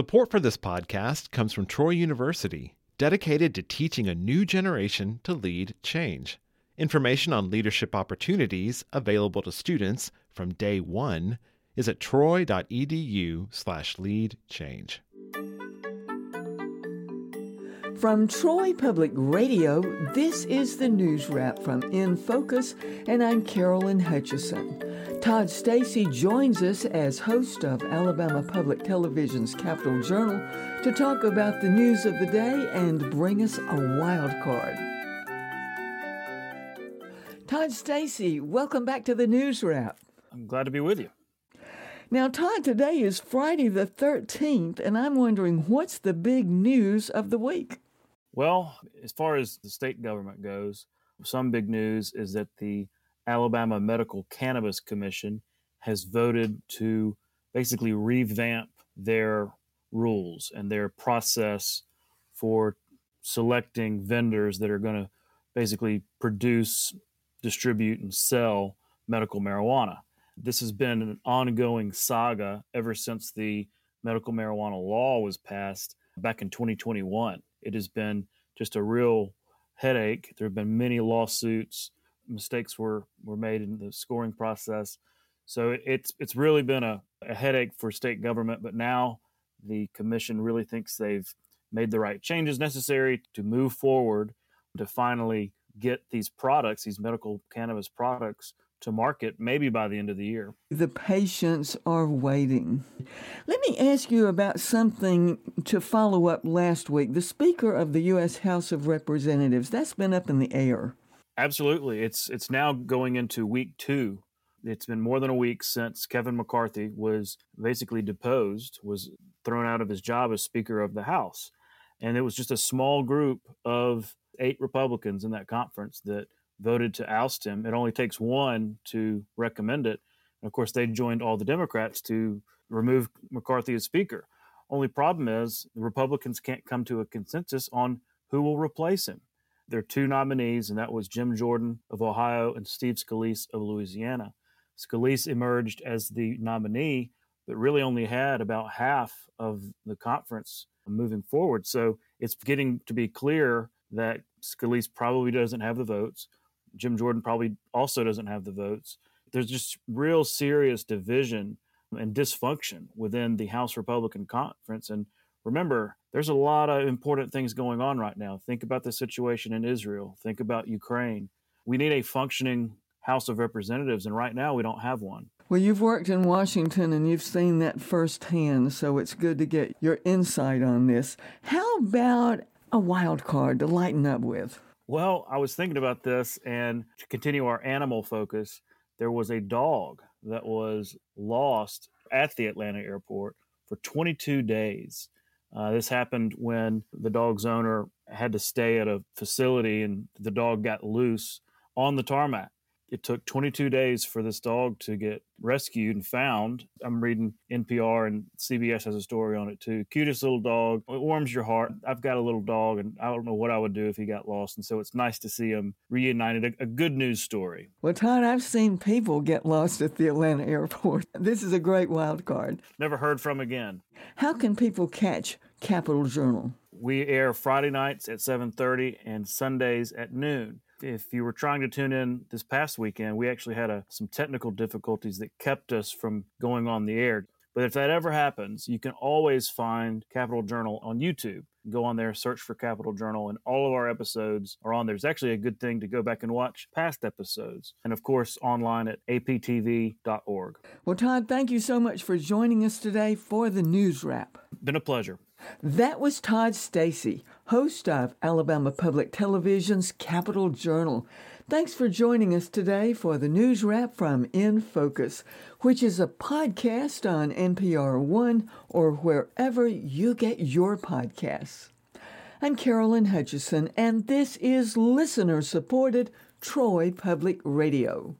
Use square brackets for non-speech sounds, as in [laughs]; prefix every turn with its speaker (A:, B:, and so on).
A: Support for this podcast comes from Troy University, dedicated to teaching a new generation to lead change. Information on leadership opportunities available to students from day one is at troy.edu/slash lead change.
B: From Troy Public Radio, this is the news wrap from In Focus, and I'm Carolyn Hutcheson. Todd Stacy joins us as host of Alabama Public Television's Capitol Journal to talk about the news of the day and bring us a wild card. Todd Stacy, welcome back to the news wrap.
C: I'm glad to be with you.
B: Now, Todd, today is Friday the 13th, and I'm wondering what's the big news of the week?
C: Well, as far as the state government goes, some big news is that the Alabama Medical Cannabis Commission has voted to basically revamp their rules and their process for selecting vendors that are going to basically produce, distribute, and sell medical marijuana. This has been an ongoing saga ever since the medical marijuana law was passed back in 2021 it has been just a real headache. There have been many lawsuits. Mistakes were, were made in the scoring process. So it's it's really been a, a headache for state government. But now the commission really thinks they've made the right changes necessary to move forward to finally get these products, these medical cannabis products, to market maybe by the end of the year.
B: The patients are waiting. Let me ask you about something to follow up last week. The Speaker of the U.S. House of Representatives, that's been up in the air.
C: Absolutely. It's, it's now going into week two. It's been more than a week since Kevin McCarthy was basically deposed, was thrown out of his job as Speaker of the House. And it was just a small group of eight Republicans in that conference that voted to oust him. It only takes one to recommend it. And of course, they joined all the Democrats to remove McCarthy as Speaker. Only problem is the Republicans can't come to a consensus on who will replace him. There are two nominees, and that was Jim Jordan of Ohio and Steve Scalise of Louisiana. Scalise emerged as the nominee, but really only had about half of the conference moving forward. So it's getting to be clear that Scalise probably doesn't have the votes. Jim Jordan probably also doesn't have the votes. There's just real serious division and dysfunction within the House Republican Conference. And remember, there's a lot of important things going on right now. Think about the situation in Israel, think about Ukraine. We need a functioning House of Representatives, and right now we don't have one.
B: Well, you've worked in Washington and you've seen that firsthand, so it's good to get your insight on this. How about a wild card to lighten up with?
C: Well, I was thinking about this, and to continue our animal focus, there was a dog that was lost at the Atlanta airport for 22 days. Uh, this happened when the dog's owner had to stay at a facility and the dog got loose on the tarmac it took 22 days for this dog to get rescued and found. I'm reading NPR and CBS has a story on it too. Cutest little dog. It warms your heart. I've got a little dog and I don't know what I would do if he got lost. And so it's nice to see him reunited. A, a good news story.
B: Well, Todd, I've seen people get lost at the Atlanta airport. [laughs] This is a great wild card.
C: Never heard from again.
B: How can people catch Capitol Journal?
C: We air Friday nights at 7:30 and Sundays at noon if you were trying to tune in this past weekend, we actually had a, some technical difficulties that kept us from going on the air. But if that ever happens, you can always find Capitol Journal on YouTube. Go on there, search for Capitol Journal, and all of our episodes are on there. It's actually a good thing to go back and watch past episodes. And of course, online at aptv.org.
B: Well, Todd, thank you so much for joining us today for the news wrap.
C: Been a pleasure.
B: That was Todd Stacy, host of Alabama Public Television's Capitol Journal. Thanks for joining us today for the news wrap from In Focus, which is a podcast on NPR One or wherever you get your podcasts. I'm Carolyn Hutcheson, and this is listener supported Troy Public Radio.